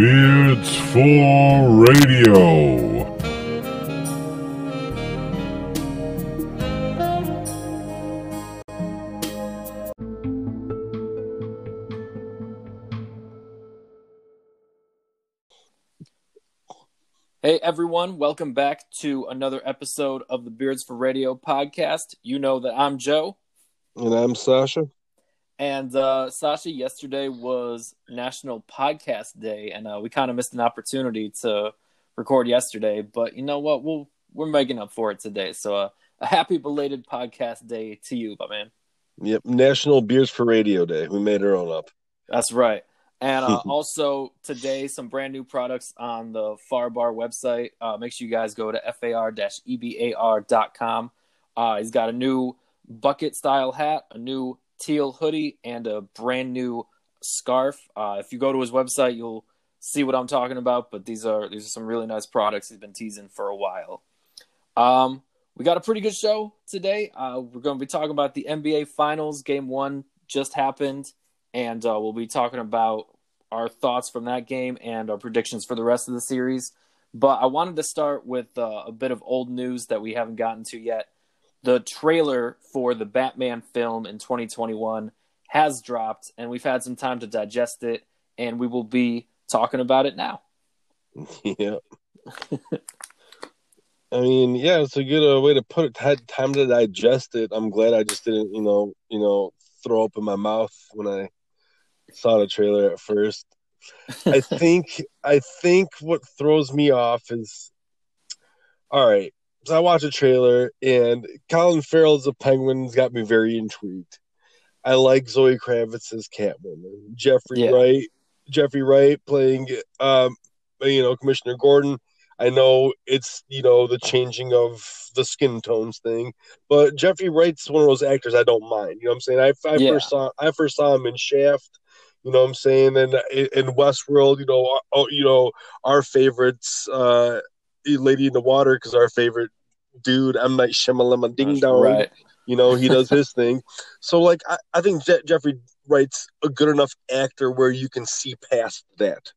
Beards for Radio. Hey everyone, welcome back to another episode of the Beards for Radio podcast. You know that I'm Joe. And I'm Sasha. And uh, Sasha, yesterday was National Podcast Day, and uh, we kind of missed an opportunity to record yesterday. But you know what? We'll we're making up for it today. So uh, a happy belated podcast day to you, my man. Yep, National Beards for Radio Day. We made our own up. That's right. And uh, also today, some brand new products on the Farbar website. Uh, make sure you guys go to far-ebar.com. Uh, he's got a new bucket style hat, a new teal hoodie, and a brand new scarf. Uh, if you go to his website, you'll see what I'm talking about. But these are these are some really nice products he's been teasing for a while. Um, we got a pretty good show today. Uh, we're going to be talking about the NBA Finals. Game one just happened, and uh, we'll be talking about our thoughts from that game and our predictions for the rest of the series. But I wanted to start with uh, a bit of old news that we haven't gotten to yet. The trailer for the Batman film in 2021 has dropped, and we've had some time to digest it, and we will be talking about it now. Yeah. I mean, yeah, it's a good uh, way to put it. Had time to digest it. I'm glad I just didn't, you know, you know, throw up in my mouth when I saw the trailer at first. I think I think what throws me off is all right. So I watch a trailer and Colin Farrell's a penguin's got me very intrigued. I like Zoe Kravitz's Catwoman. Jeffrey Yeah. Wright, Jeffrey Wright playing um you know, Commissioner Gordon. I know it's you know the changing of the skin tones thing, but Jeffrey Wright's one of those actors I don't mind. You know what I'm saying? I, I Yeah. first saw I first saw him in Shaft. You know what I'm saying? And in, in Westworld, you know, oh, you know our favorites, uh, Lady in the Water, because our favorite dude, M Night Shyamalan, Ding Dong. Right. You know, he does his thing. So, like, I, I think Je- Jeffrey Wright's a good enough actor where you can see past that.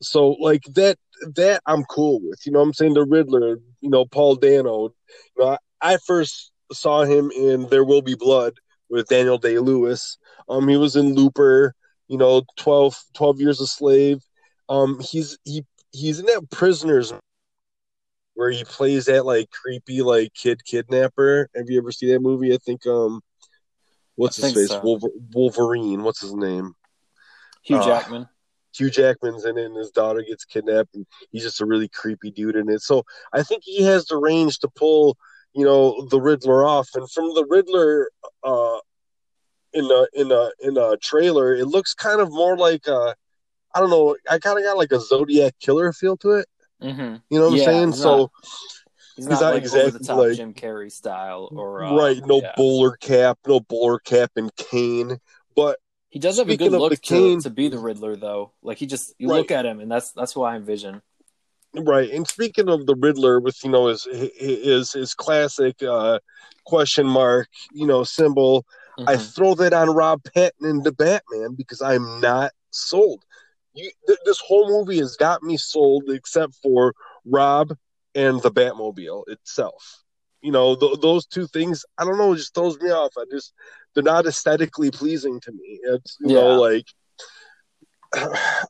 So, like that, that I'm cool with. You know, what I'm saying the Riddler. You know, Paul Dano. You know, I, I first saw him in There Will Be Blood with Daniel Day Lewis. Um, he was in Looper. You know, 12, 12 Years a Slave. Um, he's he he's in that Prisoners where he plays that like creepy like kid kidnapper. Have you ever seen that movie? I think um, what's I his face? so. Wolver- Wolverine. What's his name? Hugh Uh, Jackman. Hugh Jackman's in it, and his daughter gets kidnapped, and he's just a really creepy dude in it. So I think he has the range to pull, you know, the Riddler off. And from the Riddler, uh, in the in a in a trailer, it looks kind of more like a, I don't know, I kind of got like a Zodiac killer feel to it. Mm-hmm. You know what Yeah, I'm saying? he's So. not- He's He's not, like over the exactly top like- Jim Carrey style or uh, right, no yeah. bowler cap, no bowler cap and cane. But He does have a good look to, cane- to be the Riddler, though. Like he just you Right. look at him, and that's that's who I envision. right, and speaking of the Riddler, with you know his his his classic uh, question mark, you know symbol, I Mhm. throw that on Rob Patton and the Batman because I'm not sold. You, th- this whole movie has got me sold, except for Rob and the Batmobile itself. You know, th- those two things. I don't know, it just throws me off. I just they're not aesthetically pleasing to me. It's you know Yeah. like.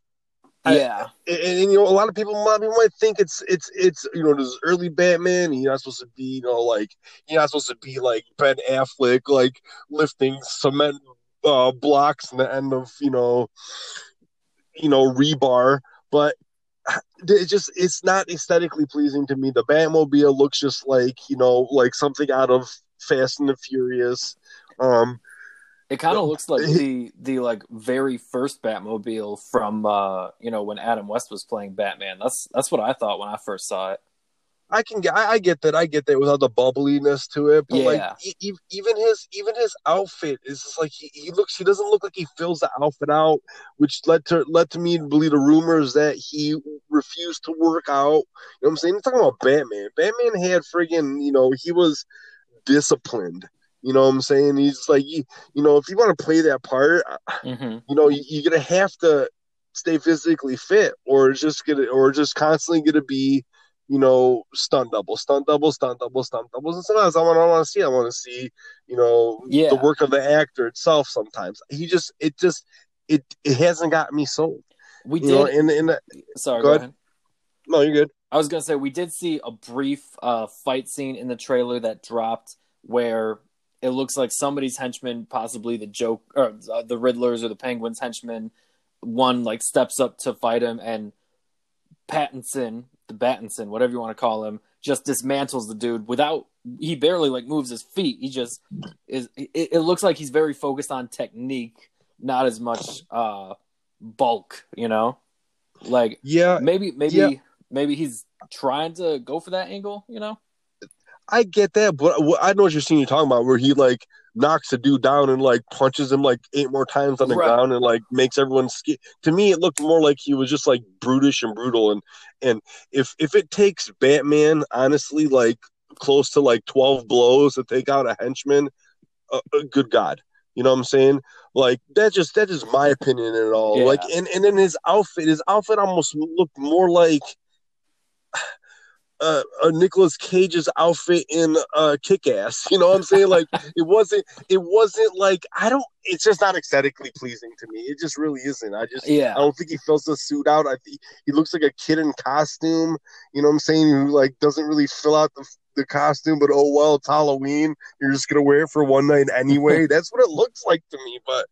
I- yeah, and, and, you know, a lot of people, a lot of people might think it's it's it's you know this early Batman. You're not supposed to be you know like you're not supposed to be like Ben Affleck like lifting cement uh, blocks in the end of you know you know rebar, but it just it's not aesthetically pleasing to me. The Batmobile looks just like you know like something out of Fast and the Furious. Um, it kind of looks like he- the the like very first Batmobile from uh you know when Adam West was playing Batman. That's that's what I thought when I first saw it. I can get, I, I get that, I get that without the bubbliness to it, but Yeah. like e- even his, even his outfit is just like he, he looks, he doesn't look like he fills the outfit out, which led to led to me to believe the rumors that he refused to work out. You know what I'm saying? I'm talking about Batman. Batman had friggin', you know, he was disciplined. You know what I'm saying? He's like, you, you know, if you want to play that part, hmm you know, you, you're gonna have to stay physically fit, or just gonna, or just constantly gonna be, you know, stunt double, stunt double, stunt double, stunt doubles. And sometimes I want, I want to see, I want to see, you know, Yeah. the work of the actor itself. Sometimes he just, it just, it, it hasn't got me sold. We You know, did. and and sorry, go go ahead. ahead. no, you're good. I was gonna say we did see a brief uh, fight scene in the trailer that dropped where it looks like somebody's henchman, possibly the joke or uh, the Riddlers or the Penguins henchman, one like steps up to fight him, and Pattinson, the Battinson, whatever you want to call him, just dismantles the dude without. He barely like moves his feet. He just is. It, it looks like he's very focused on technique, not as much uh, bulk. You know, like Yeah, maybe maybe yeah. maybe he's trying to go for that angle you know I get that, but I know what you're seeing. You're talking about where he like knocks a dude down and like punches him like eight more times on the Right. ground and like makes everyone ski. To me, it looked more like he was just like brutish and brutal. And and if if it takes Batman, honestly, like close to like twelve blows to take out a henchman, uh, uh, good God, you know what I'm saying? Like that just that is my opinion in it all. Yeah. Like and and then his outfit, his outfit almost looked more like uh, uh Nicolas Cage's outfit in uh Kick Ass. You know what I'm saying? Like it wasn't it wasn't like I don't it's just not aesthetically pleasing to me. It just really isn't. I just yeah I don't think he fills the suit out. I think he looks like a kid in costume, you know what I'm saying, who like doesn't really fill out the the costume, but oh well, it's Halloween. You're just gonna wear it for one night anyway. That's what it looks like to me. But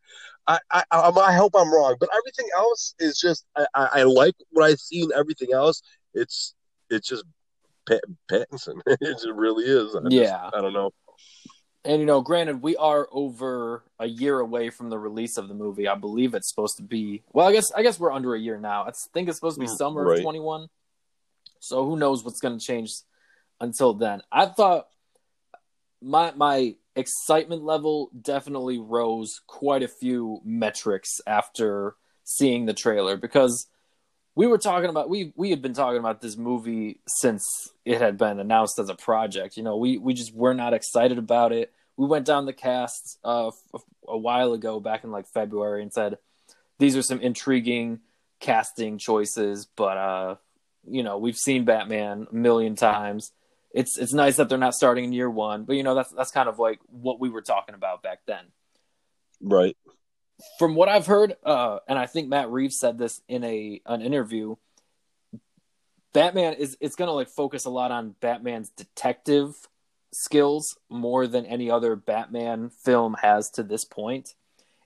I, I, I, I hope I'm wrong. But everything else is just I, I, I like what I see in everything else. It's it's just Pat, Pattinson. it just really is. I just- Yeah. I don't know. and you know granted we are over a year away from the release of the movie i believe it's supposed to be well i guess i guess we're under a year now i think it's supposed to be Mm, summer right. of 21 so who knows what's going to change until then i thought my my excitement level definitely rose quite a few metrics after seeing the trailer because we were talking about we we had been talking about this movie since it had been announced as a project. You know, we we just were not excited about it. We went down the cast uh, a while ago, back in like February, and said these are some intriguing casting choices, but uh, you know, we've seen Batman a million times. It's it's nice that they're not starting in year one, but you know that's that's kind of like what we were talking about back then Right. From what I've heard, uh, and I think Matt Reeves said this in a an interview, Batman is it's gonna like focus a lot on Batman's detective skills more than any other Batman film has to this point.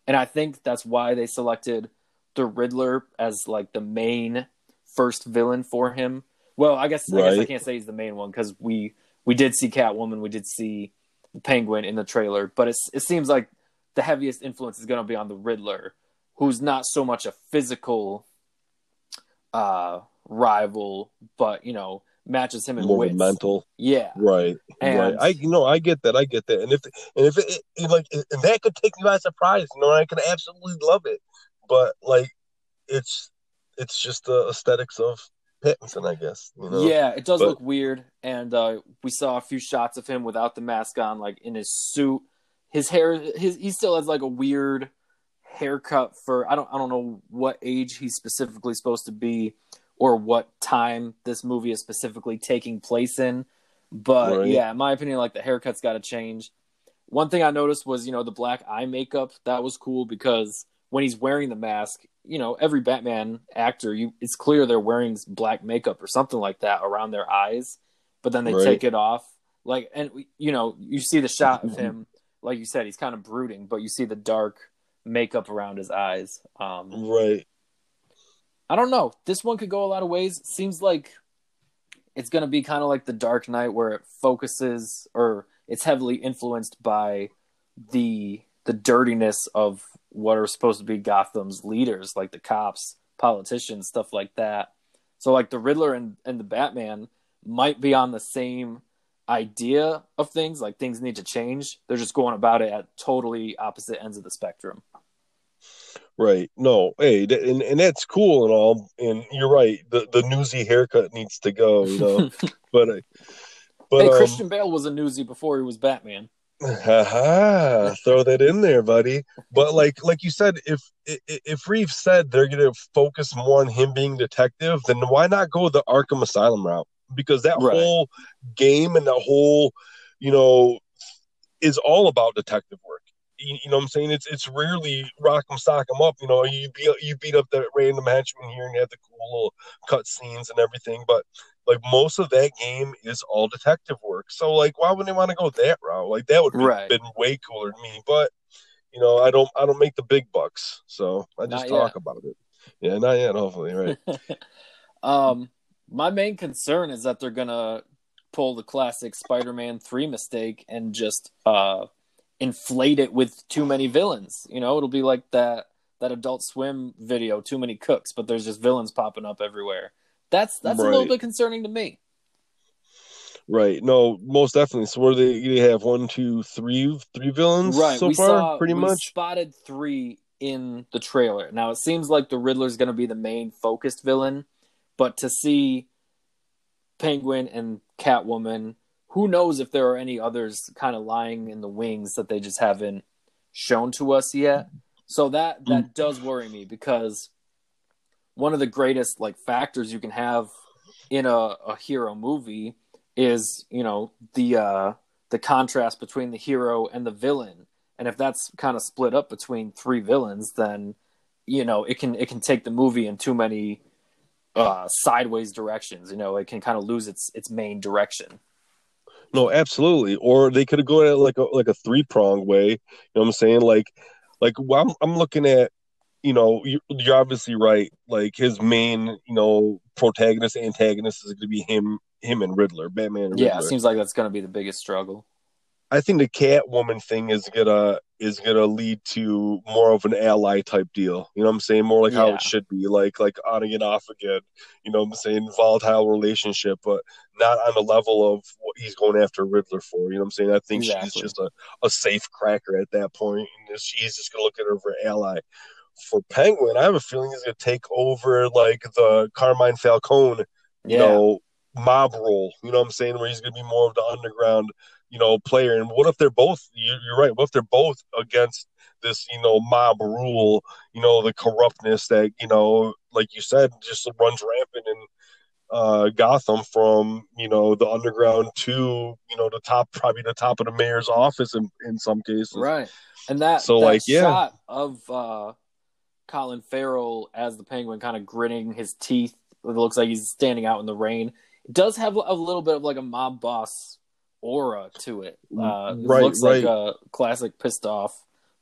And I think that's why they selected the Riddler as like the main first villain for him. Well, I guess I guess I can't say he's the main one because we we did see Catwoman, we did see the Penguin in the trailer, but it's it seems like the heaviest influence is going to be on the Riddler, who's not so much a physical uh rival, but you know matches him in More wits. mental. Yeah, Right. and right. I you know I get that. I get that. And if and if it, it like and that could take me by surprise, you know, I could absolutely love it. But like it's it's just the aesthetics of Pattinson, I guess. You know. Yeah, it does But- look weird, and uh, we saw a few shots of him without the mask on, like in his suit. His hair, his he still has like a weird haircut for I don't I don't know what age he's specifically supposed to be or what time this movie is specifically taking place in. But Right. yeah, in my opinion, like the haircut's got to change. One thing I noticed was you know the black eye makeup that was cool because when he's wearing the mask, you know every Batman actor, you it's clear they're wearing black makeup or something like that around their eyes, but then they Right. take it off. Like and you know you see the shot of him, like you said, he's kind of brooding, but you see the dark makeup around his eyes. Um, Right. I don't know. This one could go a lot of ways. Seems like it's going to be kind of like the Dark Knight, where it focuses or it's heavily influenced by the the dirtiness of what are supposed to be Gotham's leaders, like the cops, politicians, stuff like that. So, like the Riddler and, and the Batman might be on the same idea of things, like things need to change. They're just going about it at totally opposite ends of the spectrum. Right. No. Hey, and and that's cool and all. And you're right. The the newsy haircut needs to go. You know. but uh, but hey, um, Christian Bale was a newsy before he was Batman. Haha, throw that in there, buddy. But like like you said, if if Reeve said they're gonna focus more on him being detective, then why not go the Arkham Asylum route? Because that Right. whole game and that whole, you know, is all about detective work. You, you know what I'm saying? It's it's rarely rock 'em, sock 'em up. You know, you beat you beat up that random henchman here and you have the cool little cut scenes and everything, but like most of that game is all detective work. So like, why would they want to go that route? Like that would have Right. been way cooler to me. But you know, I don't I don't make the big bucks, so I just Not talk yet. about it. Yeah, not yet. Hopefully, right? Um, my main concern is that they're gonna pull the classic Spider-Man three mistake and just uh inflate it with too many villains. You know, it'll be like that that Adult Swim video, too many cooks, but there's just villains popping up everywhere. That's that's a little bit concerning to me. right. No, most definitely. So, where they they have one, two, three, three villains Right. so we far, saw pretty we much. spotted three in the trailer. Now it seems like the Riddler's going to be the main focused villain, but to see Penguin and Catwoman, who knows if there are any others kind of lying in the wings that they just haven't shown to us yet. So that Mm. that does worry me because one of the greatest like factors you can have in a, a hero movie is you know the uh the contrast between the hero and the villain and if that's kind of split up between three villains then you know it can it can take the movie in too many uh sideways directions you know it can kind of lose its its main direction No, absolutely. Or they could have gone at like a like a three prong way. You know what I'm saying? Like, like well, I'm I'm looking at, you know, you, you're obviously right. Like his main, you know, protagonist antagonist is going to be him, him and Riddler, Batman and yeah it seems like that's going to be the biggest struggle I think the Catwoman thing is gonna is gonna lead to more of an ally type deal. You know what I'm saying? More like how it should be, like like on again, off again. You know what I'm saying? Volatile relationship, but not on the level of what he's going after Riddler for. You know what I'm saying? I think she's just a, a safe cracker at that point, and she's just gonna look at her for ally. For Penguin, I have a feeling he's gonna take over like the Carmine Falcone you know, mob role. You know what I'm saying? Where he's going to be more of the underground, you know, player. And what if they're both? You, you're right. What if they're both against this, you know, mob rule? You know, the corruptness that you know, like you said, just runs rampant in uh, Gotham from you know the underground to you know the top, probably the top of the mayor's office in in some cases. Right. And that So, that like, yeah. of uh Colin Farrell as the penguin kind of gritting his teeth. It looks like he's standing out in the rain. It does have a little bit of like a mob boss aura to it. Uh it Right, looks like a classic pissed off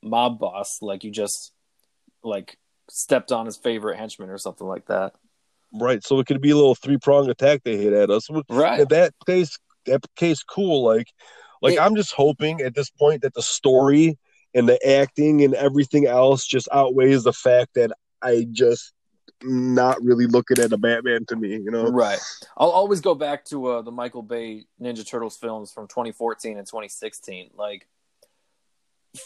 mob boss, like you just like stepped on his favorite henchman or something like that. Right. So it could be a little three prong attack they hit at us. Right. in that case that case cool like like It- i'm just hoping at this point that the story and the acting and everything else just outweighs the fact that i just not really looking at a batman to me you know Right. I'll always go back to uh, the Michael Bay Ninja Turtles films from 2014 and 2016. Like f-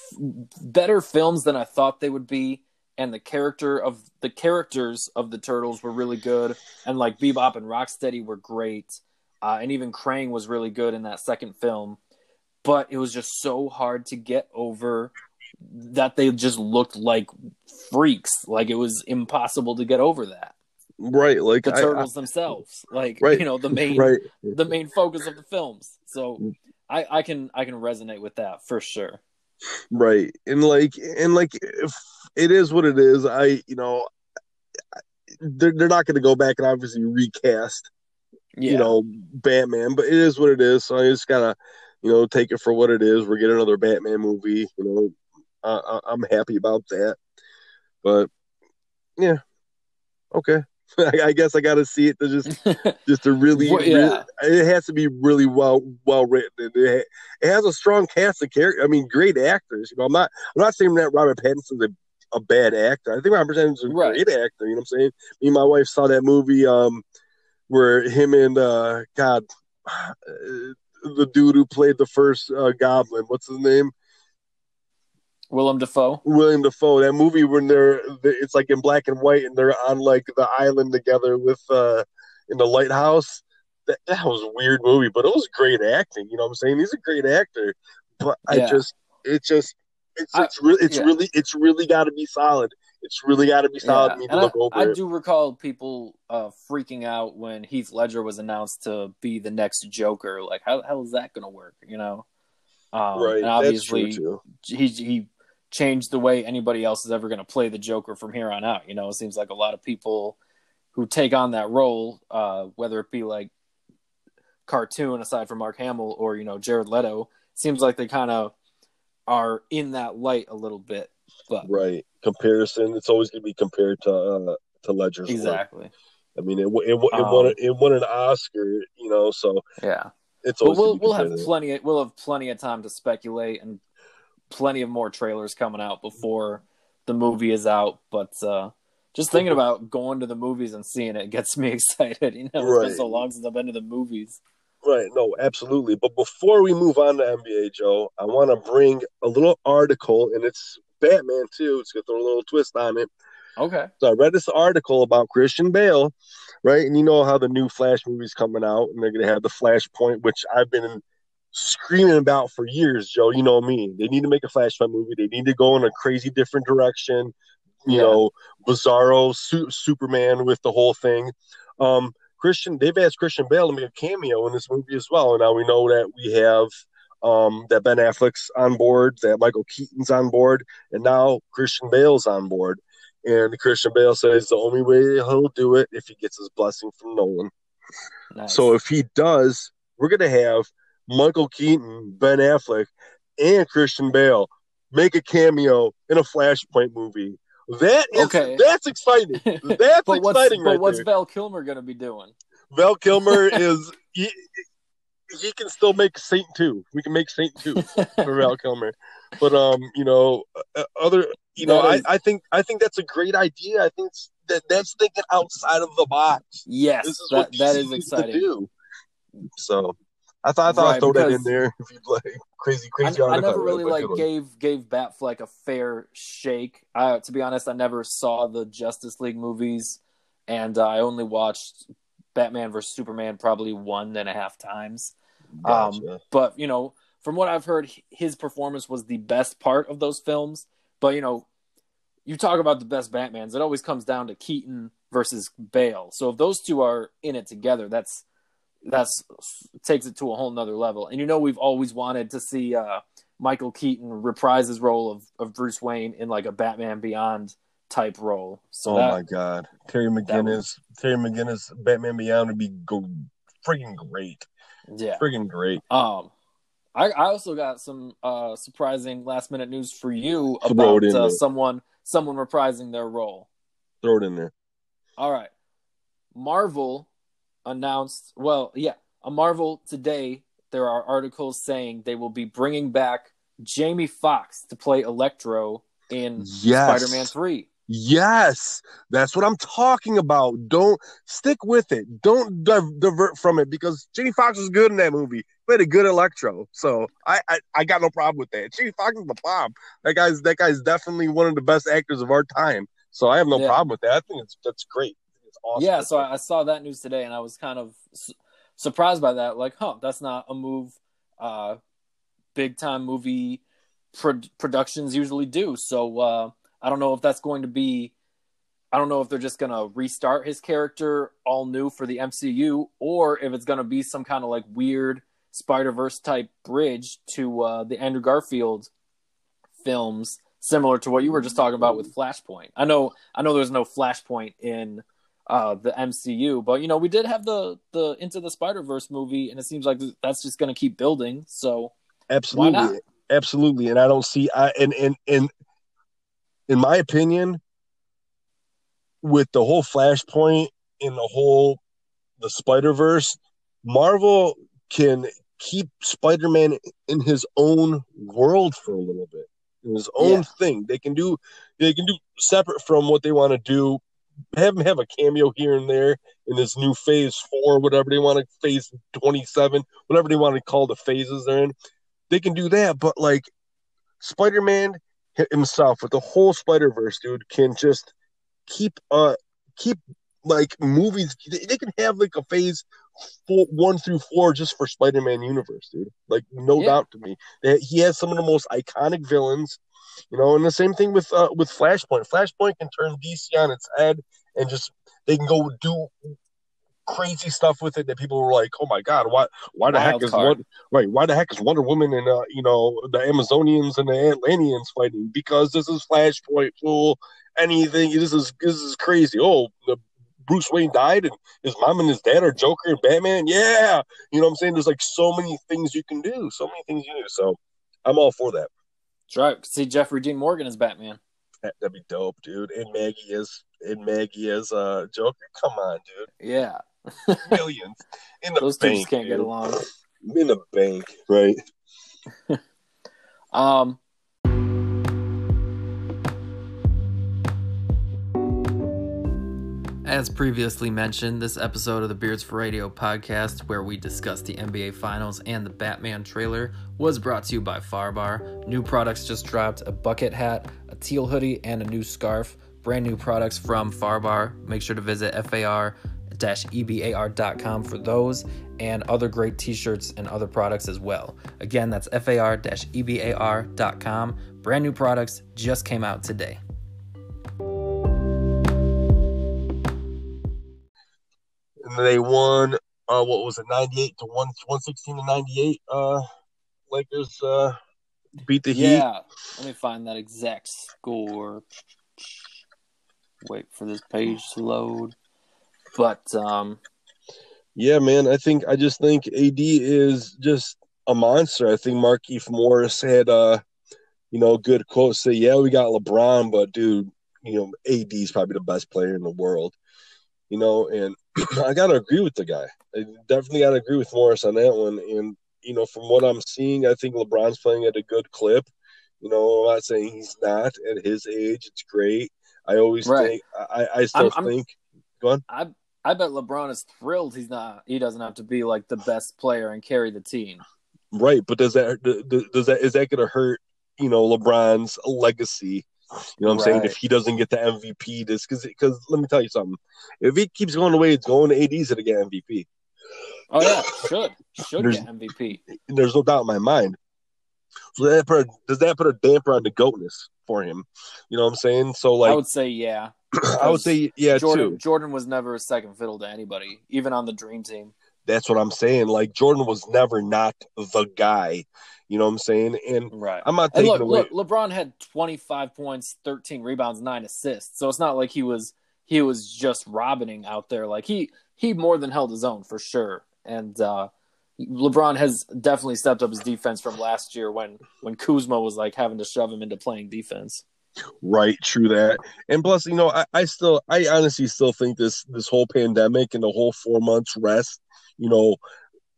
better films than I thought they would be, and the character of the characters of the turtles were really good, and like Bebop and Rocksteady were great, uh, and even Krang was really good in that second film. But it was just so hard to get over that they just looked like freaks. Like it was impossible to get over that right like the I- I- turtles themselves like Right. you know the main right the main focus of the films so mm. i i can i can resonate with that for sure right and like and like if it is what it is i you know they're, they're not going to go back and obviously recast yeah you know, Batman, but it is what it is. So I just gotta, you know, take it for what it is. We're getting another Batman movie. You know, I, I, I'm happy about that. But yeah, okay. I, I guess I gotta see it to just, just to really, Well, yeah. really- it has to be really well, well written. And it, it has a strong cast of characters. I mean, great actors. You know, I'm not, I'm not saying that Robert Pattinson's a, a bad actor. I think Robert Pattinson's a Right. great actor. You know what I'm saying? Me and my wife saw that movie, um, where him and uh God, uh, the dude who played the first uh, Goblin, what's his name? Willem dafoe William Dafoe. That movie when they're it's like in black and white and they're on like the island together with uh in the lighthouse. That that was a weird movie, but it was great acting. You know what I'm saying? He's a great actor. but I Yeah. just it just it's I- it's really it's yeah. really it's really got to be solid. It's really got to be solid. Yeah, You need and to look I, over I do recall people uh, freaking out when Heath Ledger was announced to be the next Joker. Like, how how is that going to work? You know, um, right, And obviously, he he changed the way anybody else is ever going to play the Joker from here on out. You know, it seems like a lot of people who take on that role, uh, whether it be like cartoon aside from Mark Hamill or you know Jared Leto, seems like they kind of are in that light a little bit. But Right, comparison. It's always going to be compared to uh, to Ledger's work. exactly, I mean, it it, it, it Um, won it won an Oscar. You know, so yeah. it's But we'll we'll have compared to that. plenty of, we'll have plenty of time to speculate and plenty of more trailers coming out before the movie is out. But uh, just thinking about going to the movies and seeing it gets me excited. You know, it's Right. been so long since I've been to the movies. Right, no, absolutely. But before we move on to NBA, Joe, I want to bring a little article, and it's Batman too. It's gonna throw a little twist on it. Okay. So I read this article about Christian Bale, right? And you know how the new Flash movie's coming out, and they're gonna have the Flashpoint, which I've been screaming about for years, Joe. You know me. They need to make a Flashpoint movie. They need to go in a crazy different direction. You Yeah. know, Bizarro, Su- Superman with the whole thing. Um, Christian, they've asked Christian Bale to make a cameo in this movie as well. And now we know that we have um, that Ben Affleck's on board, that Michael Keaton's on board, and now Christian Bale's on board. And Christian Bale says the only way he'll do it if he gets his blessing from Nolan. Nice. So if he does, we're gonna have Michael Keaton, Ben Affleck, and Christian Bale make a cameo in a Flashpoint movie. That is Okay. that's exciting. That's but what's exciting but what's there. Val Kilmer going to be doing? Val Kilmer is he, he can still make Saint two. We can make Saint two for Val Kilmer. But um, you know, uh, other you know, That I, is- I think I think that's a great idea. I think it's, that that's thinking outside of the box. yes, is that that to exciting. So I thought I thought Right, I'd throw that in there if you'd like crazy crazy I article. never really like gave gave Batfleck a fair shake. I, to be honest, I never saw the Justice League movies, and uh, I only watched Batman vs Superman probably one and a half times. Um, but you know, from what I've heard, his performance was the best part of those films. But you know, you talk about the best Batmans, it always comes down to Keaton versus Bale. So if those two are in it together, that's that's takes it to a whole nother level. And you know, we've always wanted to see uh, Michael Keaton reprise his role of, of Bruce Wayne in like a Batman Beyond type role. So oh that, my god, Terry McGinnis, Terry McGinnis, Batman Beyond would be go, freaking great, yeah. freaking great. Um, I, I also got some uh, surprising last minute news for you about uh, someone someone reprising their role. Throw it in there. All right, Marvel announced. Well, yeah, a Marvel today. There are articles saying they will be bringing back Jamie Foxx to play Electro in Yes. Spider-Man Three. Yes, that's what I'm talking about. Don't stick with it. Don't div- divert from it because Jamie Foxx was good in that movie. Had a good Electro, so I, I I got no problem with that. Jamie Foxx is the bomb. That guy's that guy's definitely one of the best actors of our time. So I have no Yeah. problem with that. I think it's that's great. I think It's awesome. Yeah, so I, I saw that news today, and I was kind of su- surprised by that. Like, huh, that's not a move uh, big time movie pro- productions usually do. So uh, I don't know if that's going to be. I don't know if they're just going to restart his character all new for the MCU, or if it's going to be some kind of like weird Spider Verse type bridge to uh, the Andrew Garfield films, similar to what you were just talking about with Flashpoint. I know, I know, there's no Flashpoint in uh, the MCU, but you know, we did have the the Into the Spider Verse movie, and it seems like that's just going to keep building. So absolutely, absolutely. And I don't see. I and and and in my opinion, with the whole Flashpoint and the whole the Spider Verse, Marvel can keep Spider Man in his own world for a little bit, in his own Yeah. thing. They can do they can do separate from what they want to do. Have him have a cameo here and there in this new phase four, whatever they want to phase twenty seven, whatever they want to call the phases they're in. They can do that, but like Spider Man himself with the whole Spider Verse, dude, can just keep uh keep like movies. They, they can have like a phase four, one through four just for Spider-Man universe, dude. Like no Yeah. doubt to me that he has some of the most iconic villains. You know, and the same thing with uh, with Flashpoint. Flashpoint can turn DC on its head and just they can go do crazy stuff with it that people were like, "Oh my god, why why the heck is card. what right? Why the heck is Wonder Woman and uh, you know the Amazonians and the Atlanteans fighting? Because this is Flashpoint, fool. Anything this is this is crazy. Oh, the Bruce Wayne died and his mom and his dad are Joker and Batman. Yeah, you know what I'm saying. There's like so many things you can do, so many things you can do. So I'm all for that. That's right. See Jeffrey Dean Morgan as Batman. That- That'd be dope, dude. And Maggie is and Maggie is uh Joker. Come on, dude. Yeah, Millions in the those two bank. just can't get along. In the bank, right? Um, As previously mentioned, this episode of the Beards for Radio podcast, where we discuss the NBA Finals and the Batman trailer, was brought to you by Farbar. New products just dropped a bucket hat, a teal hoodie, and a new scarf. Brand new products from Farbar. Make sure to visit FAR ebar.com for those and other great t shirts and other products as well. Again, that's FAR ebar.com. Brand new products just came out today. And they won. Uh, what was it? Ninety eight to one one sixteen to ninety eight. Uh, Lakers uh beat the Heat. yeah. Let me find that exact score. Wait for this page to load. But um, Yeah, man. I think I just think AD is just a monster. I think Markieff Morris had uh, you know, good quote say, "Yeah, we got LeBron, but dude, you know, AD is probably the best player in the world." You know, and I gotta agree with the guy. I definitely gotta agree with Morris on that one. And you know, from what I'm seeing, I think LeBron's playing at a good clip. You know, I'm not saying he's not at his age. It's great. I always Right. think I, I still I'm- I'm- think. Go on. I I bet LeBron is thrilled he's not. He doesn't have to be like the best player and carry the team. Right, but does that does that is that going to hurt you know LeBron's legacy? You know what I'm saying? If he doesn't get the MVP, this because because let me tell you something. If he keeps going the way it's going, AD's to get MVP. Oh yeah, should should There's- get MVP. There's no doubt in my mind. So that put a, does that put a damper on the goatness for him? You know what I'm saying? So like, I would say yeah. I would say yeah Jordan too. Jordan was never a second fiddle to anybody, even on the dream team. That's what I'm saying. Like Jordan was never not the guy. You know what I'm saying? And Right. I'm not And taking look, away. look, LeBron had 25 points, 13 rebounds, nine assists. So it's not like he was he was just robbing out there. Like he he more than held his own for sure. And uh, LeBron has definitely stepped up his defense from last year when when Kuzma was like having to shove him into playing defense. Right, true that. And plus, you know, I, I still I honestly still think this this whole pandemic and the whole four months rest, you know,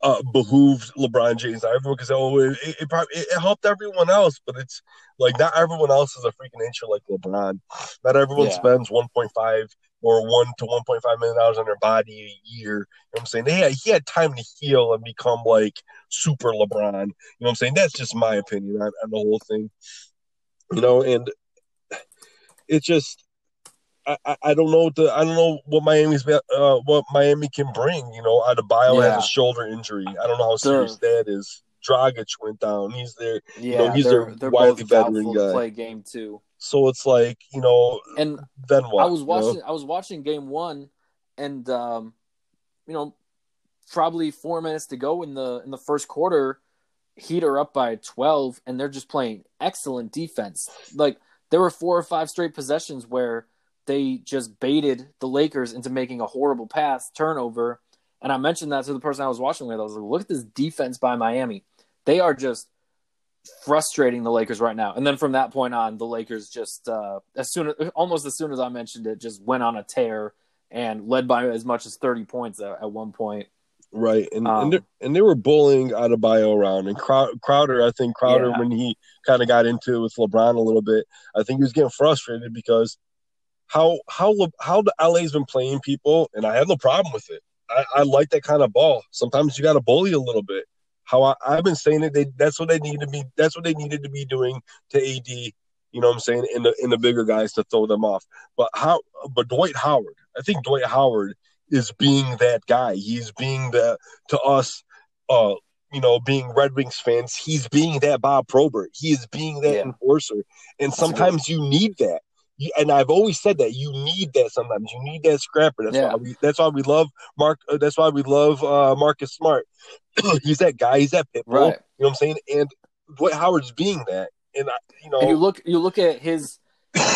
uh behooved LeBron James. Everyone because oh it, it probably it, it helped everyone else, but it's like not everyone else is a freaking incher like LeBron. Not everyone Yeah. spends one point five or one to one point five million dollars on their body a year. You know what I'm saying? They had, he had time to heal and become like super LeBron. You know what I'm saying? That's just my opinion on, on the whole thing. You know, and it's just I, I, don't know what the I don't know what Miami's uh what Miami can bring. You know, Adebayo Yeah. has a shoulder injury. I don't know how serious that is. Dragic went down. He's there, Yeah, know, he's they're, a they're wily veteran guy. play game two. so it's like you know. And Then what? I was you know? watching. I was watching game one, and um, you know, probably four minutes to go in the in the first quarter. Heat are up by twelve, and they're just playing excellent defense. Like there were four or five straight possessions where they just baited the Lakers into making a horrible pass turnover. And I mentioned that to the person I was watching with. I was like, "Look at this defense by Miami. They are just frustrating the Lakers right now." And then from that point on, the Lakers just uh, as soon as almost as soon as I mentioned it, just went on a tear and led by as much as thirty points at, at one point. Right, and Um, and, they and they were bullying bio around, and Crow- Crowder. I think Crowder, Yeah. when he kind of got into it with LeBron a little bit, I think he was getting frustrated because how how how the LA's been playing people, and I have no problem with it. I, I like that kind of ball. Sometimes you got to bully a little bit. How I, I've been saying it, they, that's what they need to be. That's what they needed to be doing to AD You know what I'm saying? In the in the bigger guys to throw them off. But how? But Dwight Howard, I think Dwight Howard is being that guy. He's being the to us, uh, you know, being Red Wings fans. He's being that Bob Probert. He is being that Yeah. enforcer. And sometimes you need that. You, and I've always said that you need that. Sometimes you need that scrapper. That's Yeah. why we. That's why we love Mark. Uh, that's why we love uh, Marcus Smart. he's that guy. He's that pit bull. Right. You know what I'm saying? And what Howard's being that. And I, you know, And you look you look at his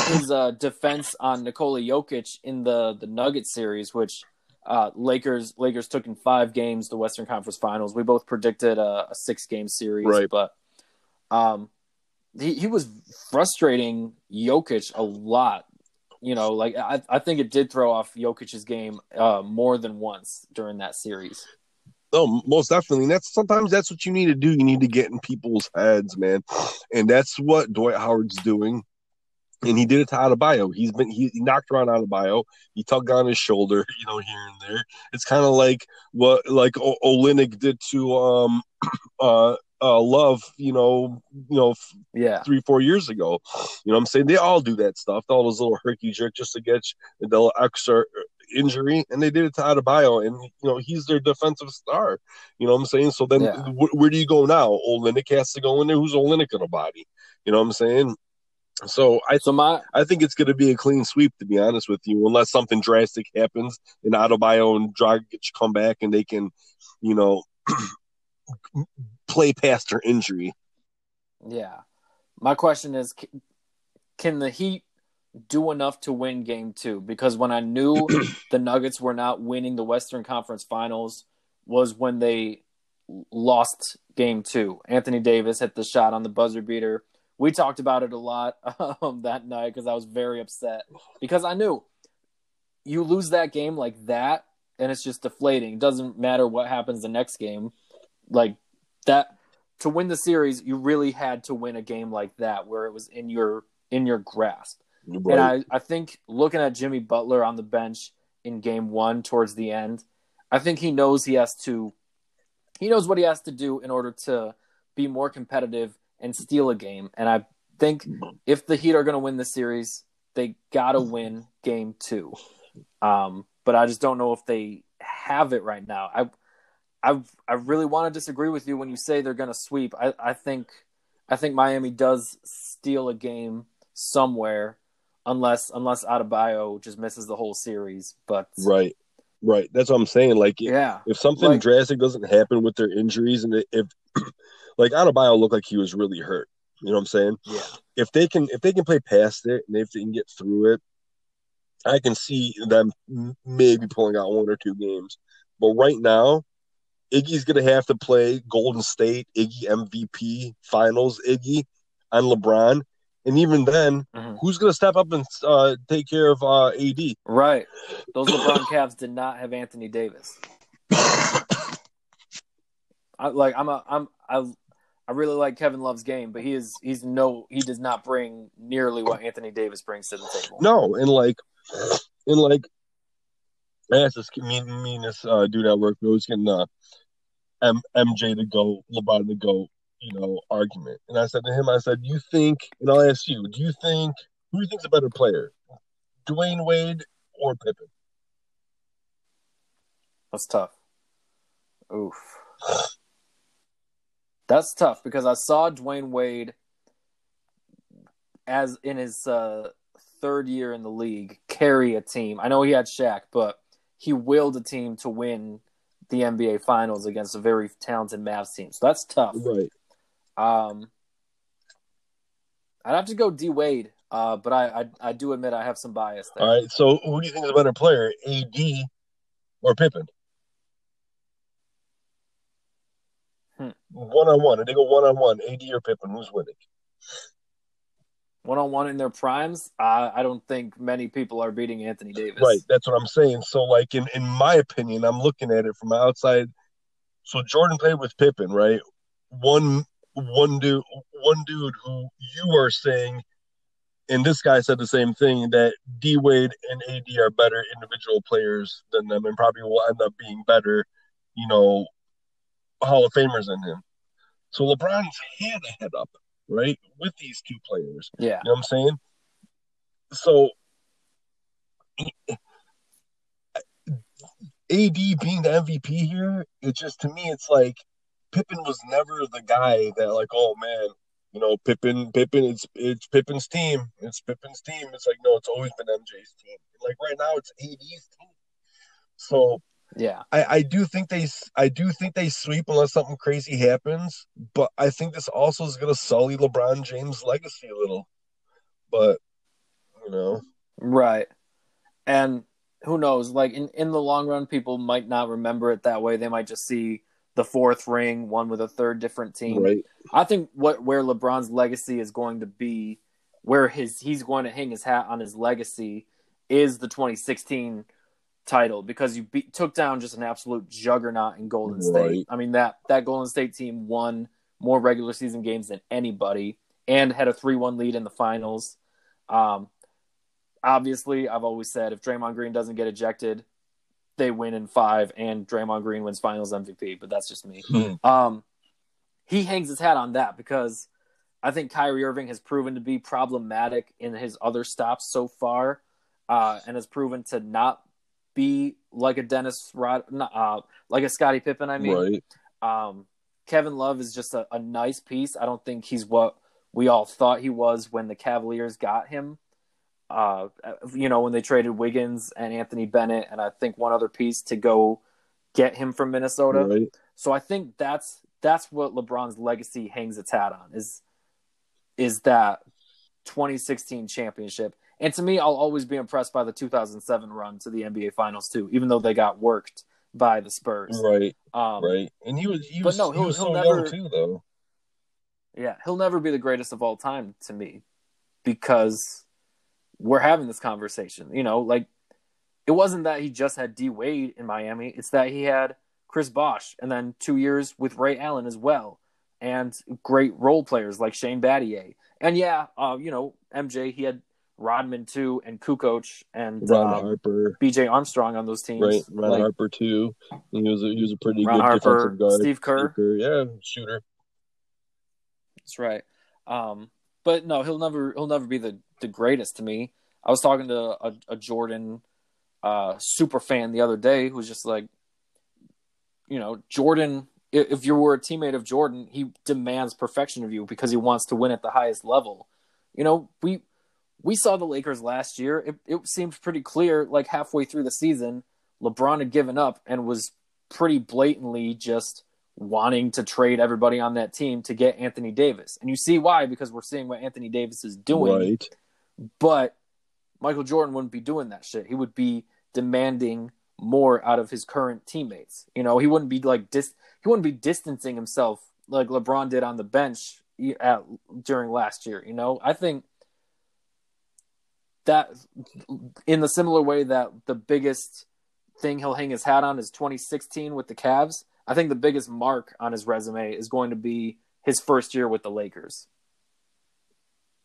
his uh, defense on Nikola Jokic in the the Nuggets series, which uh, Lakers Lakers took in five games the Western Conference Finals. We both predicted a, a six game series, Right. but um, he he was frustrating Jokic a lot. You know, like I I think it did throw off Jokic's game uh, more than once during that series. No, most definitely. And that's sometimes that's what you need to do. You need to get in people's heads, man. And that's what Dwight Howard's doing. And he did it to Adebayo. He's been he, he knocked around Adebayo. He tugged on his shoulder, you know, here and there. It's kind of like what like o- Olynyk did to um uh uh Love, you know, you know, Yeah, three four years ago. You know, what I'm saying they all do that stuff. All those little herky jerk just to get you the extra injury, and they did it to Adebayo, and you know he's their defensive star. You know what I'm saying? So then, Yeah. wh- where do you go now? Olynyk has to go in there. Who's Olynyk gonna body? You know what I'm saying? So I so my I think it's going to be a clean sweep, to be honest with you, unless something drastic happens and Adebayo and Dragic come back and they can, you know, play past their injury. Yeah. My question is can the Heat do enough to win game 2 because when I knew the Nuggets were not winning the Western Conference Finals was when they lost game 2. Anthony Davis hit the shot on the buzzer beater. We talked about it a lot um, that night cuz I was very upset because I knew you lose that game like that and it's just deflating. It doesn't matter what happens the next game. Like that to win the series, you really had to win a game like that where it was in your in your grasp. Right. And I, I think looking at Jimmy Butler on the bench in game one towards the end, I think he knows he has to he knows what he has to do in order to be more competitive and steal a game. And I think if the Heat are gonna win the series, they gotta win game two. Um, but I just don't know if they have it right now. I I I really want to disagree with you when you say they're going to sweep. I, I think I think Miami does steal a game somewhere, unless unless Adebayo just misses the whole series. But right, right. That's what I'm saying. Like, yeah, if something Like- drastic doesn't happen with their injuries, and if like Adebayo looked like he was really hurt, you know what I'm saying? yeah, if they can if they can play past it and if they can get through it, I can see them maybe pulling out one or two games. But right now, Iggy's gonna have to play Golden State, Iggy MVP Finals, Iggy on LeBron, and even then, Mhm. who's gonna step up and uh, take care of uh, AD? right. Those LeBron Cavs did not have Anthony Davis. I, like I'm a I'm I I really like Kevin Love's game, but he is he's no he does not bring nearly what Anthony Davis brings to the table. No, and like, and like, I asked this me, me and this uh, dude at work. We was getting uh, M- MJ to go, LeBron to go, you know, argument. And I said to him, I said, "You think?" And I'll ask you, do you think who do you think's a better player, Dwyane Wade or Pippen? That's tough. Oof. That's tough because I saw Dwyane Wade as in his uh, third year in the league carry a team. I know he had Shaq, but he willed a team to win the NBA Finals against a very talented Mavs team. So that's tough. Right. Um, I'd have to go D Wade, uh, but I, I I do admit I have some bias there. All right. So who do you think is a better player, AD or Pippen? One on one, and they go one on one. AD or Pippen, who's winning? One on one in their primes, uh, I don't think many people are beating Anthony Davis. Right, that's what I'm saying. So, like in in my opinion, I'm looking at it from outside. So Jordan played with Pippen, right? One one dude, one dude who you are saying, and this guy said the same thing that D Wade and AD are better individual players than them, and probably will end up being better, you know, Hall of Famers than him. So LeBron's had a head up. Right? With these two players. Yeah. You know what I'm saying? So AD being the MVP here, it just to me it's like Pippen was never the guy that like, oh man, you know, Pippen, Pippen, it's it's Pippen's team. It's Pippen's team. It's like, no, it's always been MJ's team. Like right now it's AD's team. So Yeah. I, I do think they I do think they sweep unless something crazy happens, but I think this also is gonna sully LeBron James' legacy a little. But you know, Right. And who knows? Like in, in the long run, people might not remember it that way. They might just see the fourth ring, one with a third different team. right? I think what where LeBron's legacy is going to be, where his he's going to hang his hat on his legacy, is the 2016 title because you beat, took down just an absolute juggernaut in Golden State. I mean that that Golden State team won more regular season games than anybody and had a 3-1 lead in the finals. Um, obviously, I've always said if Draymond Green doesn't get ejected, they win in 5 and Draymond Green wins finals MVP, but that's just me. Hmm. Um, he hangs his hat on that because I think Kyrie Irving has proven to be problematic in his other stops so far, uh, and has proven to not be like a Dennis Rod, uh, like a Scottie Pippen. I mean, right. um, Kevin Love is just a, a nice piece. I don't think he's what we all thought he was when the Cavaliers got him. Uh, you know, when they traded Wiggins and Anthony Bennett, and I think one other piece to go get him from Minnesota. Right. So I think that's that's what LeBron's legacy hangs its hat on is is that 2016 championship. And to me, I'll always be impressed by the 2007 run to the NBA Finals too, even though they got worked by the Spurs. Right. Um, Right. And he was he but was, no, he he'll- was so he'll young never- too though. Yeah, he'll never be the greatest of all time to me because we're having this conversation. You know, like it wasn't that he just had D Wade in Miami, it's that he had Chris Bosh and then two years with Ray Allen as well, and great role players like Shane Battier. And yeah, uh, you know, MJ, he had Rodman too, and Kukoc and Ron uh, Harper. BJ Armstrong on those teams. Right. Ron Like, Harper too. He was a, he was a pretty Ron good Harper, defensive guard. Steve Kerr. Yeah, shooter. That's right. Um, but no, he'll never he'll never be the the greatest to me. I was talking to a, a Jordan uh, super fan the other day who was just like, you know, Jordan. If you were a teammate of Jordan, he demands perfection of you because he wants to win at the highest level. You know, we we saw the Lakers last year. It, it seemed pretty clear, like halfway through the season, LeBron had given up and was pretty blatantly just wanting to trade everybody on that team to get Anthony Davis. And you see why because we're seeing what Anthony Davis is doing. Right. But Michael Jordan wouldn't be doing that shit. He would be demanding more out of his current teammates. You know, he wouldn't be like dis he wouldn't be distancing himself like LeBron did on the bench at, during last year, you know? I think that in the similar way that the biggest thing he'll hang his hat on is 2016 with the Cavs. I think the biggest mark on his resume is going to be his first year with the Lakers.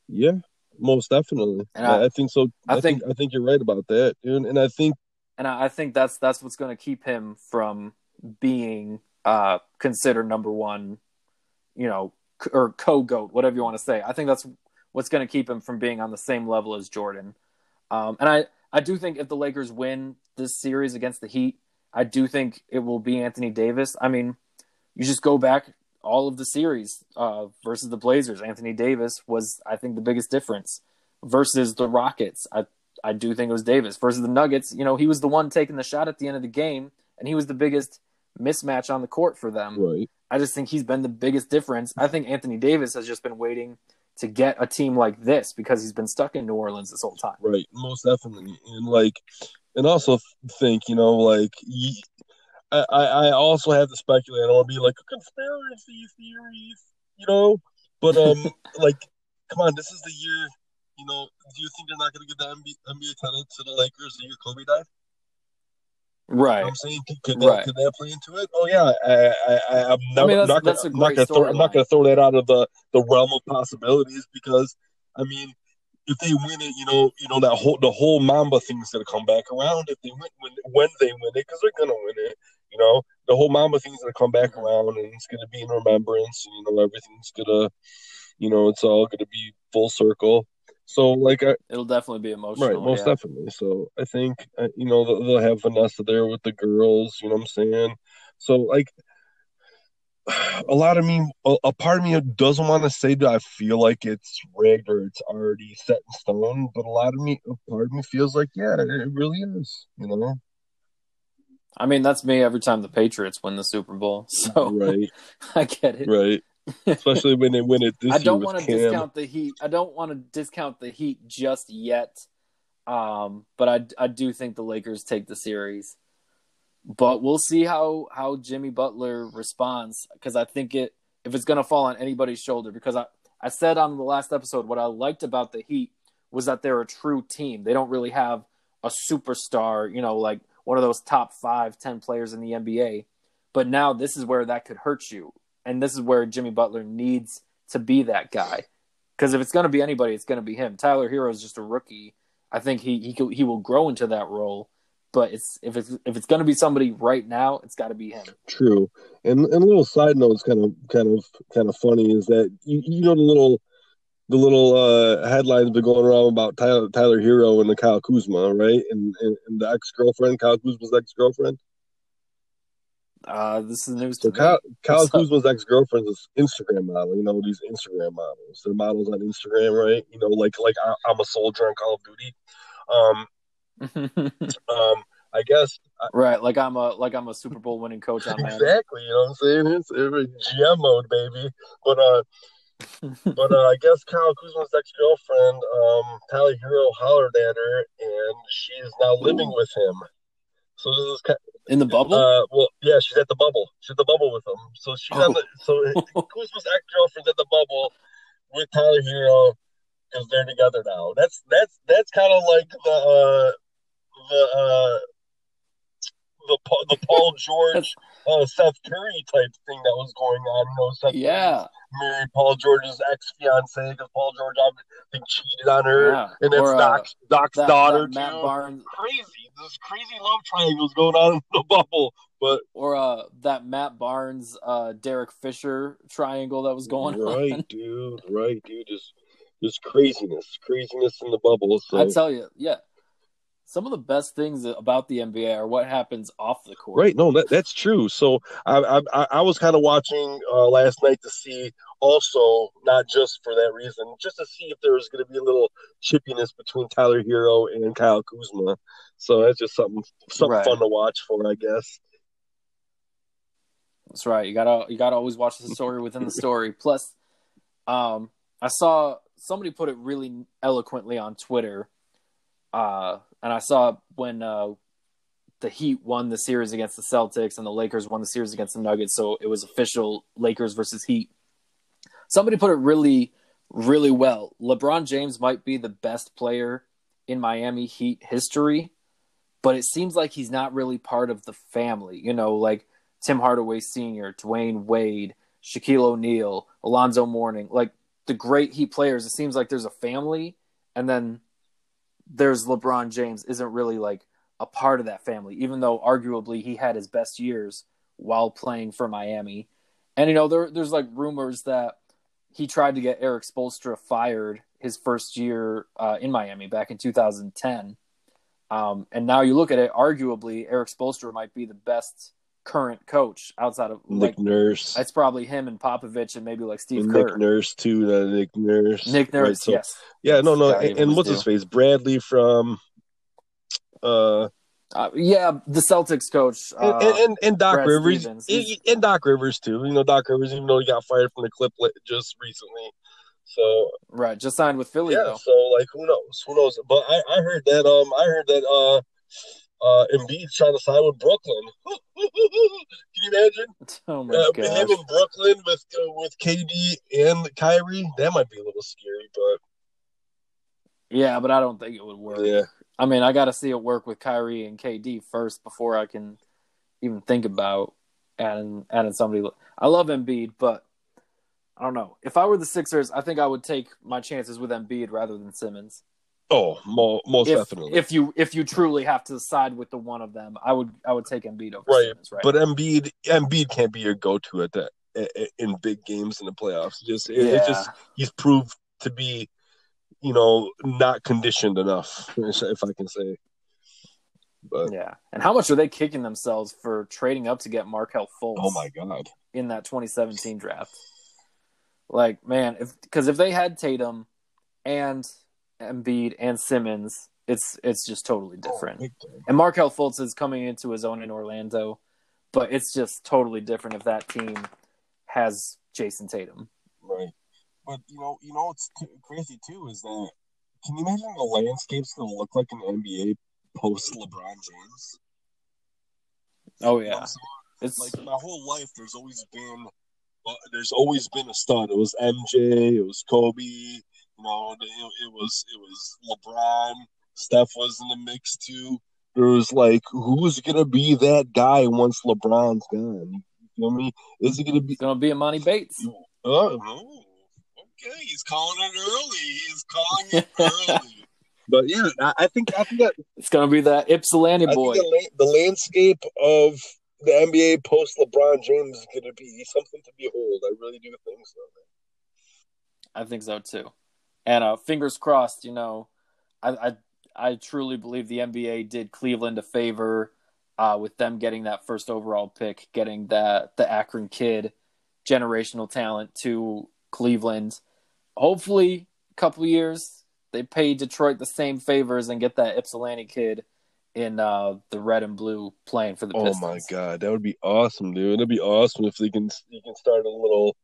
Yeah, most definitely. And I, I- think so. I I, think, think- I think you're right about that, dude. And I think and I, I think that's that's what's going to keep him from being uh, considered number one, you know, or co goat, whatever you want to say. I think that's what's going to keep him from being on the same level as Jordan. Um, and I I do think if the Lakers win this series against the Heat, I do think it will be Anthony Davis. I mean, you just go back all of the series uh, versus the Blazers. Anthony Davis was, I think, the biggest difference versus the Rockets. I I do think it was Davis versus the Nuggets. You know, he was the one taking the shot at the end of the game, and he was the biggest mismatch on the court for them. right. I just think he's been the biggest difference. I think Anthony Davis has just been waiting to get a team like this because he's been stuck in New Orleans this whole time. Right, most definitely, and like, and also think, you know, like, I, I also have to speculate. I don't want to be like a conspiracy theories, you know, but um, like, come on, this is the year. You know, do you think they're not going to give the NBA, NBA title to the Lakers the year Kobe died? You know Right. what I'm saying, could, could, that, Right. could that play into it? Oh yeah, I, I, I I'm that's- not gonna, that's a I'm not gonna throw, I'm not gonna throw that out of the, the realm of possibilities because, I mean, if they win it, you know, you know that whole the whole Mamba thing's gonna come back around if they win when when they win it because they're gonna win it. You know, the whole Mamba thing's gonna come back around and it's gonna be in remembrance and you know everything's gonna You know, it's all going to be full circle. So, like, I, It'll definitely be emotional. right, most yeah. definitely. So, I think uh, you know they'll, have Vanessa there with the girls. You know what I'm saying? So, like, a lot of me, a, a part of me doesn't want to say that I feel like it's rigged or it's already set in stone, but a lot of me, a part of me feels like, yeah, it, it really is. You know, I mean, that's me every time the Patriots win the Super Bowl. So right, I get it. right. Especially when they win it this I don't want to discount the Heat. I don't want to discount the Heat just yet. Um, but I I do think the Lakers take the series. But we'll see how how Jimmy Butler responds because I think it if it's going to fall on anybody's shoulder because I I said on the last episode what I liked about the Heat was that they're a true team. They don't really have a superstar, you know, like one of those top five, ten players in the NBA. But now this is where that could hurt you. And this is where Jimmy Butler needs to be that guy. Because if it's going to be anybody, it's going to be him. Tyler Herro is just a rookie. I think he he he will grow into that role. But it's if it's if it's going to be somebody right now, it's got to be him. True. And and a little side note is kind of kind of kind of funny is that you, you know the little the little uh headlines been going around about Tyler Tyler Herro and the Kyle Kuzma, right? And and, and the ex girlfriend, Kyle Kuzma's ex girlfriend. Uh, this is the news So. Kyle, Kyle Kuzma's ex girlfriend is Instagram model. You know these Instagram models. They're models on Instagram, right? You know, like like I, I'm a soldier on Call of Duty. Um, um, I guess right, like I'm a like I'm a Super Bowl winning coach on exactly. You know what I'm saying? It's every GM mode, baby. But uh, but uh, I guess Kyle Kuzma's ex girlfriend, um, Tyler Herro, hollered at her, and she is now living Ooh. with him. So this is kind In the bubble? uh, well, yeah, she's at the bubble. She's at the bubble with him. So she's on the so Kuzma's ex girlfriend's at the bubble with Tyler Herro because they're together now. That's that's that's kind of like the uh, the uh, the the Paul George uh, Seth Curry type thing that was going on. You know, Seth yeah. Married Paul George's ex fiance because Paul George I think cheated on her, Yeah. and that's Or, uh, Doc's Doc's That, daughter that Matt too. Barnes Crazy, this crazy love triangles going on in the bubble, but or uh that Matt Barnes uh Derek Fisher triangle that was going right, on. dude, right, dude, just just craziness, craziness in the bubble. So I tell you, yeah. Some of the best things about the NBA are what happens off the court. Right, no, that, that's true. So I I, I- was kind of watching uh, last night to see also not just for that reason, just to see if there was going to be a little chippiness between Tyler Herro and Kyle Kuzma. So that's just something something Right. fun to watch for, I guess. That's right. You gotta you gotta always watch the story within the story. Plus, um, I saw somebody put it really eloquently on Twitter, uh, and I saw when uh, the Heat won the series against the Celtics and the Lakers won the series against the Nuggets, so it was official Lakers versus Heat. Somebody put it really, really well. LeBron James might be the best player in Miami Heat history, but it seems like he's not really part of the family. You know, like Tim Hardaway Sr., Dwyane Wade, Shaquille O'Neal, Alonzo Mourning, like the great Heat players. It seems like there's a family, and then there's LeBron James isn't really like a part of that family, even though arguably he had his best years while playing for Miami. And you know, there there's like rumors that he tried to get Erik Spoelstra fired his first year uh, in Miami back in 2010. Um, and now you look at it, arguably Erik Spoelstra might be the best current coach outside of like Nick Nurse, it's probably him and Popovich and maybe like Steve And Kerr. Nick Nurse too. Uh, Nick Nurse, Nick Nurse, Right, so- yes. Yeah, no, no, and, and what's his face? Bradley from. Uh, Uh, yeah, the Celtics coach. and, Uh, and, and, and Doc Brad Rivers, and, and Doc Rivers too. You know, Doc Rivers, even though he got fired from the clip just recently. So right, just signed with Philly yeah, though. so like who knows? Who knows? But I, I heard that um I heard that uh uh Embiid's trying to sign with Brooklyn. Can you imagine? Oh my Uh, gosh. him in Brooklyn with uh, with KD and Kyrie. That might be a little scary, but Yeah, but I don't think it would work. yeah, I mean, I got to see it work with Kyrie and KD first before I can even think about adding adding somebody. I love Embiid, but I don't know. If I were the Sixers, I think I would take my chances with Embiid rather than Simmons. Oh, mo- most If definitely. if you if you truly have to side with the one of them, I would I would take Embiid over Right, Simmons. Right. but Embiid Embiid can't be your go to at that in big games in the playoffs. Just it, yeah. it just he's proved to be, you know, not conditioned enough, if I can say. But yeah. And how much are they kicking themselves for trading up to get Markelle Fultz? oh my god, in that 2017 draft. Like, man, if because if they had Tatum and Embiid and Simmons, it's it's just totally different. Oh. And Markelle Fultz is coming into his own in Orlando, but it's just totally different if that team has Jayson Tatum. right? But you know, you know what's t- crazy too is that can you imagine the landscape's gonna look like an NBA post LeBron James? Oh yeah, what it's like my whole life there's always been uh, there's always been a stud it was mj it was kobe you know it, it was it was lebron steph was in the mix too there was like who's gonna be that guy once lebron's gone you feel me is it gonna be it's gonna be Emoni Bates. oh oh, okay he's calling it early he's calling it early but yeah I, think i think that It's gonna be that Ypsilanti boy. the, the landscape of the NBA post LeBron James is going to be something to behold. I really do think so. I think so too. And uh, fingers crossed, you know, I, I I truly believe the NBA did Cleveland a favor uh, with them getting that first overall pick, getting that the Akron kid, generational talent to Cleveland. Hopefully, a couple years they pay Detroit the same favors and get that Ypsilanti kid in uh, the red and blue playing for the Pistons. Oh my god, that would be awesome, dude. It'd be awesome if they can you can start a little,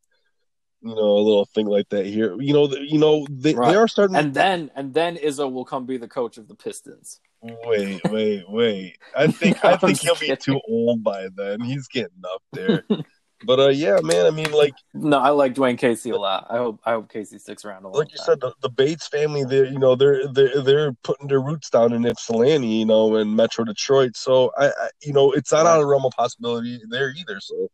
you know, a little thing like that here. You know, the, you know they, Right. they are starting. And then and then Izzo will come be the coach of the Pistons. wait, wait, wait. I think I think he'll be too old by then. He's getting up there. but uh, yeah, man. I mean, like No, I like Dwane Casey a lot. I hope I hope Casey sticks around a long like you time. said, the, the Bates family, they're you know they're they're they're putting their roots down in Ypsilanti, you know, in Metro Detroit. So I, I you know, it's not out of the realm of possibility there either. So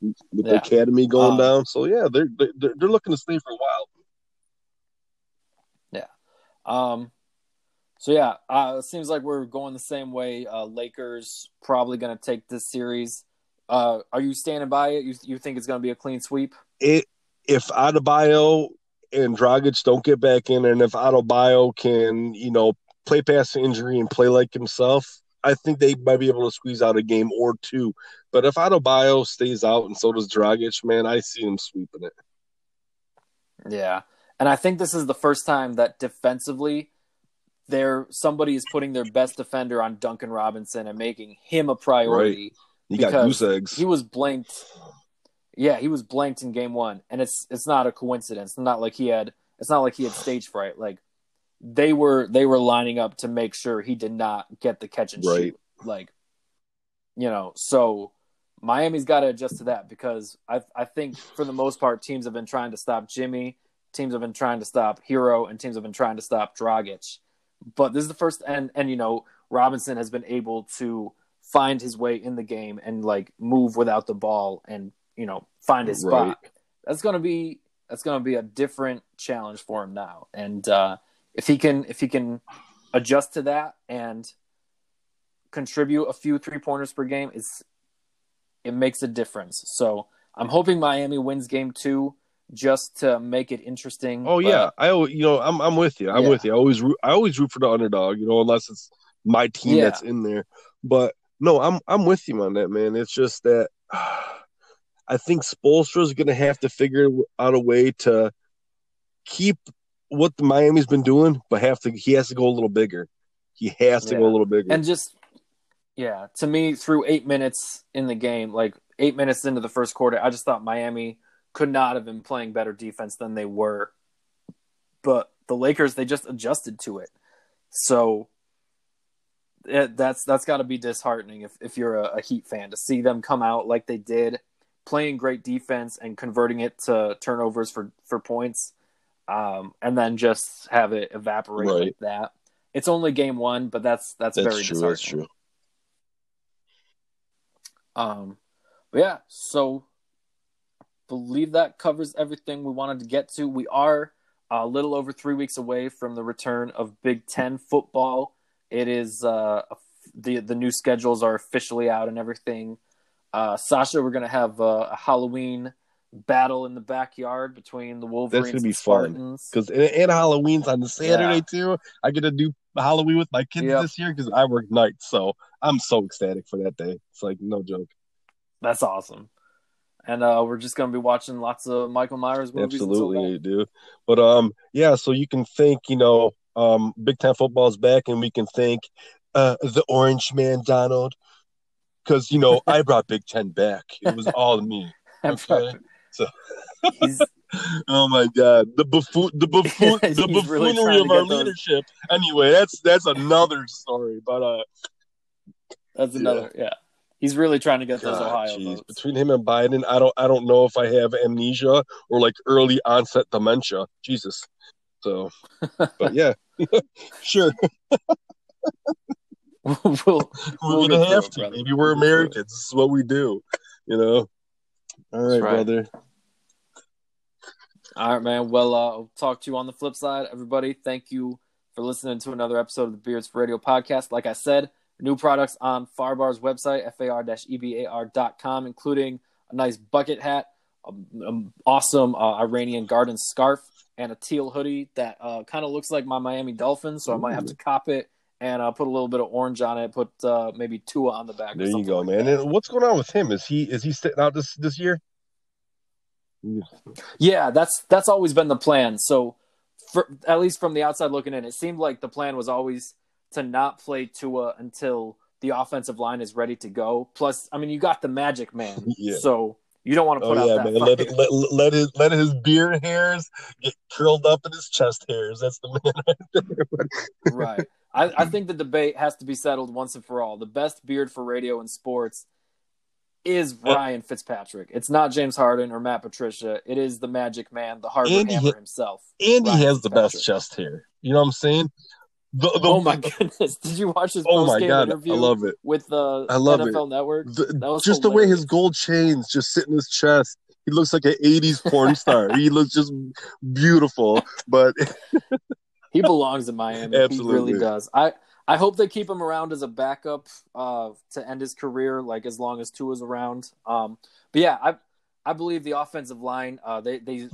with the academy going Um, down, so yeah, they're they're they're looking to stay for a while. Yeah. Um, so yeah, uh, it seems like we're going the same way. Uh, Lakers probably going to take this series. Uh, are you standing by it? You you think it's going to be a clean sweep? It if Adebayo and Dragic don't get back in, and if Adebayo can, you know, play past the injury and play like himself, I think they might be able to squeeze out a game or two. But if Adebayo stays out and so does Dragic, man, I see him sweeping it. Yeah, and I think this is the first time that defensively, there somebody is putting their best defender on Duncan Robinson and making him a priority. You got goose eggs. He was blanked. Yeah, he was blanked in game one, and it's it's not a coincidence. Not like he had it's not like he had stage fright. Like they were they were lining up to make sure he did not get the catch and Right. shoot. Like you know, so Miami's got to adjust to that because I I think for the most part teams have been trying to stop Jimmy, teams have been trying to stop Herro, and teams have been trying to stop Dragic. But this is the first and and you know Robinson has been able to find his way in the game and like move without the ball and you know find his spot. That's gonna be that's gonna be a different challenge for him now. And uh, if he can if he can adjust to that and contribute a few three pointers per game, it's it makes a difference. So I'm hoping Miami wins game two just to make it interesting. Oh but- yeah, I you know I'm I'm with you. I'm Yeah. with you. I always root, I always root for the underdog. You know, unless it's my team Yeah. that's in there. But no, I'm I'm with you on that, man. It's just that I think Spoelstra is going to have to figure out a way to keep what the Miami's been doing, but have to he has to go a little bigger. He has to go a little bigger. and just yeah to me through eight minutes in the game like eight minutes into the first quarter i just thought miami could not have been playing better defense than they were but the lakers they just adjusted to it so it, that's that's got to be disheartening if, if you're a, a heat fan to see them come out like they did playing great defense and converting it to turnovers for for points um, and then just have it evaporate Right. like that it's only game one but that's that's, that's very true. That's true. um, but yeah, so believe that covers everything we wanted to get to. We are a little over three weeks away from the return of Big Ten football. It is uh, the the new schedules are officially out and everything. Uh, Sasha, we're gonna have uh, a Halloween battle in the backyard between the Wolverines That's gonna be and fun. Spartans. Because and, and Halloween's on the Saturday Yeah. too. I get to do Halloween with my kids Yep. this year because I work nights, so I'm so ecstatic for that day. It's like no joke. That's awesome. And uh, we're just gonna be watching lots of Michael Myers movies. Absolutely, dude. But um, yeah. So you can think, you know um, Big Ten football is back, and we can thank uh the Orange Man Donald because you know I brought Big Ten back. It was all me. Okay. So oh my god, the buffoon, the buffoon, the buffoonery to of our those- leadership. Anyway, that's that's another story. But uh, that's another. Yeah. He's really trying to get those Ohio votes. between him and Biden, I don't I don't know if I have amnesia or like early onset dementia. Jesus. So, but yeah, sure. we'll, We're We'll gonna have to. brother. Maybe we're get through it. Americans. This is what we do. You know. All right, right. brother. All right, man. Well, uh, I'll talk to you on the flip side, everybody. Thank you for listening to another episode of the Beards for Radio podcast. Like I said, new products on Farbar's website, far-ebar.com, including a nice bucket hat, an awesome uh, Iranian garden scarf, and a teal hoodie that uh, kind of looks like my Miami Dolphins. So I might have to cop it and uh, put a little bit of orange on it. Put uh, maybe Tua on the back. or There you go, like man. that. And what's going on with him? Is he is he sitting out this this year? Yeah, that's that's always been the plan. So, for, at least from the outside looking in, it seemed like the plan was always to not play Tua until the offensive line is ready to go. Plus, I mean, you got the Magic Man, Yeah. so you don't want to Oh put out yeah, that man. Let, fire. let, let his let his beard hairs get curled up in his chest hairs. That's the man right there. right. I, I think the debate has to be settled once and for all. The best beard for radio and sports is Ryan Fitzpatrick. It's not James Harden or Matt Patricia. It is the Magic Man, the Harvard And he Hammer himself. Andy Ryan has the best chest hair. You know what I'm saying? The, the, oh my goodness! Did you watch his Oh my god, interview? I love it. with the I love it. NFL Network. The- That was just the way his gold chains just sit in his chest. He looks like an '80s porn star. he looks just beautiful. But He belongs in Miami. Absolutely. He really does. I I hope they keep him around as a backup uh, to end his career, like as long as Tua's around. Um, but yeah, I I believe the offensive line. Uh, they they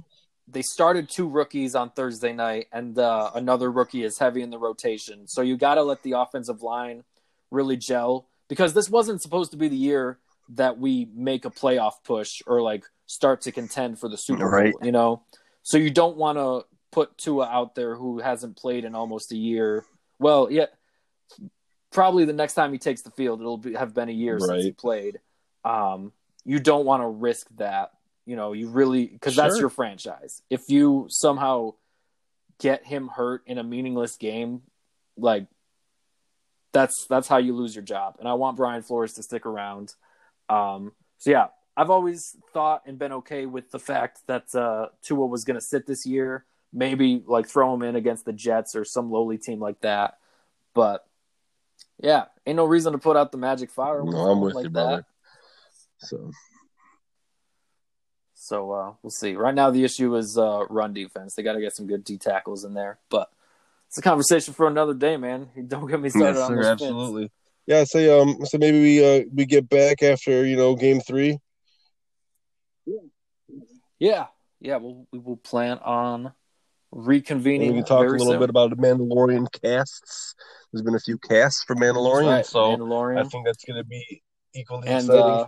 they started two rookies on Thursday night, and uh, another rookie is heavy in the rotation. So you got to let the offensive line really gel because this wasn't supposed to be the year that we make a playoff push or like start to contend for the Super Bowl. You know, so you don't want to put Tua out there who hasn't played in almost a year. Well, yeah, probably the next time he takes the field, it'll be, have been a year since he played. Um, you don't want to risk that. You know, you really because that's your franchise. If you somehow get him hurt in a meaningless game, like that's that's how you lose your job. And I want Brian Flores to stick around. Um, so yeah, I've always thought and been okay with the fact that uh, Tua was going to sit this year. Maybe like throw him in against the Jets or some lowly team like that. But yeah, ain't no reason to put out the magic fire. no, I'm with like you, that. brother. So So uh, we'll see. Right now, the issue is uh, run defense. They got to get some good D tackles in there, but it's a conversation for another day, man. Don't get me started yes, on sir, those Fins. absolutely. Yeah, say um, so maybe we uh we get back after you know game three. Yeah, yeah. We'll we will plan on reconvening. And we can talk a little soon. bit about the Mandalorian casts. There's been a few casts for Mandalorian, Right, so Mandalorian. I think that's going to be equally and exciting. uh,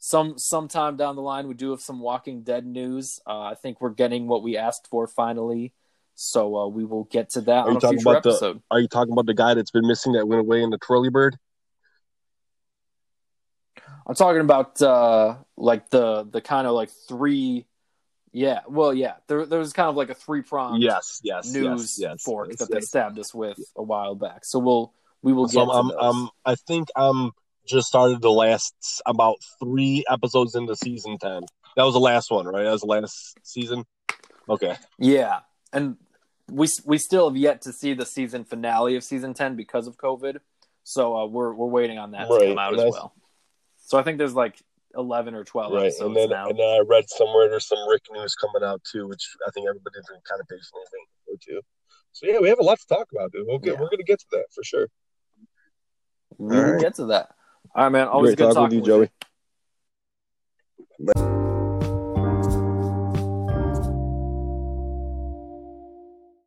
some sometime down the line we do have some Walking Dead news. Uh, I think we're getting what we asked for finally, so uh, we will get to that Are on you a future about the- Are you talking about the guy that's been missing that went away in the twirly bird? I'm talking about uh, like the the kind of like three. Yeah, well, yeah. There there was kind of like a three pronged Yes, yes, news yes, yes, fork yes, that they stabbed us with a while back. So we'll we will So get to I'm. I'm, think I'm just started the last about three episodes into season ten. That was the last one, right? That was the last season. Okay. Yeah, and we we still have yet to see the season finale of season ten because of COVID. So uh, we're we're waiting on that to come out as well. So I think there's like eleven or twelve right, episodes and then now. and then I read somewhere there's some Rick news coming out too, which I think everybody's been kind of patiently waiting for too. So yeah, we have a lot to talk about, dude. We'll get, Yeah. We're gonna get to that for sure. we will Alright. get to that. All right, man. Always Great good talking with talking you, Joey.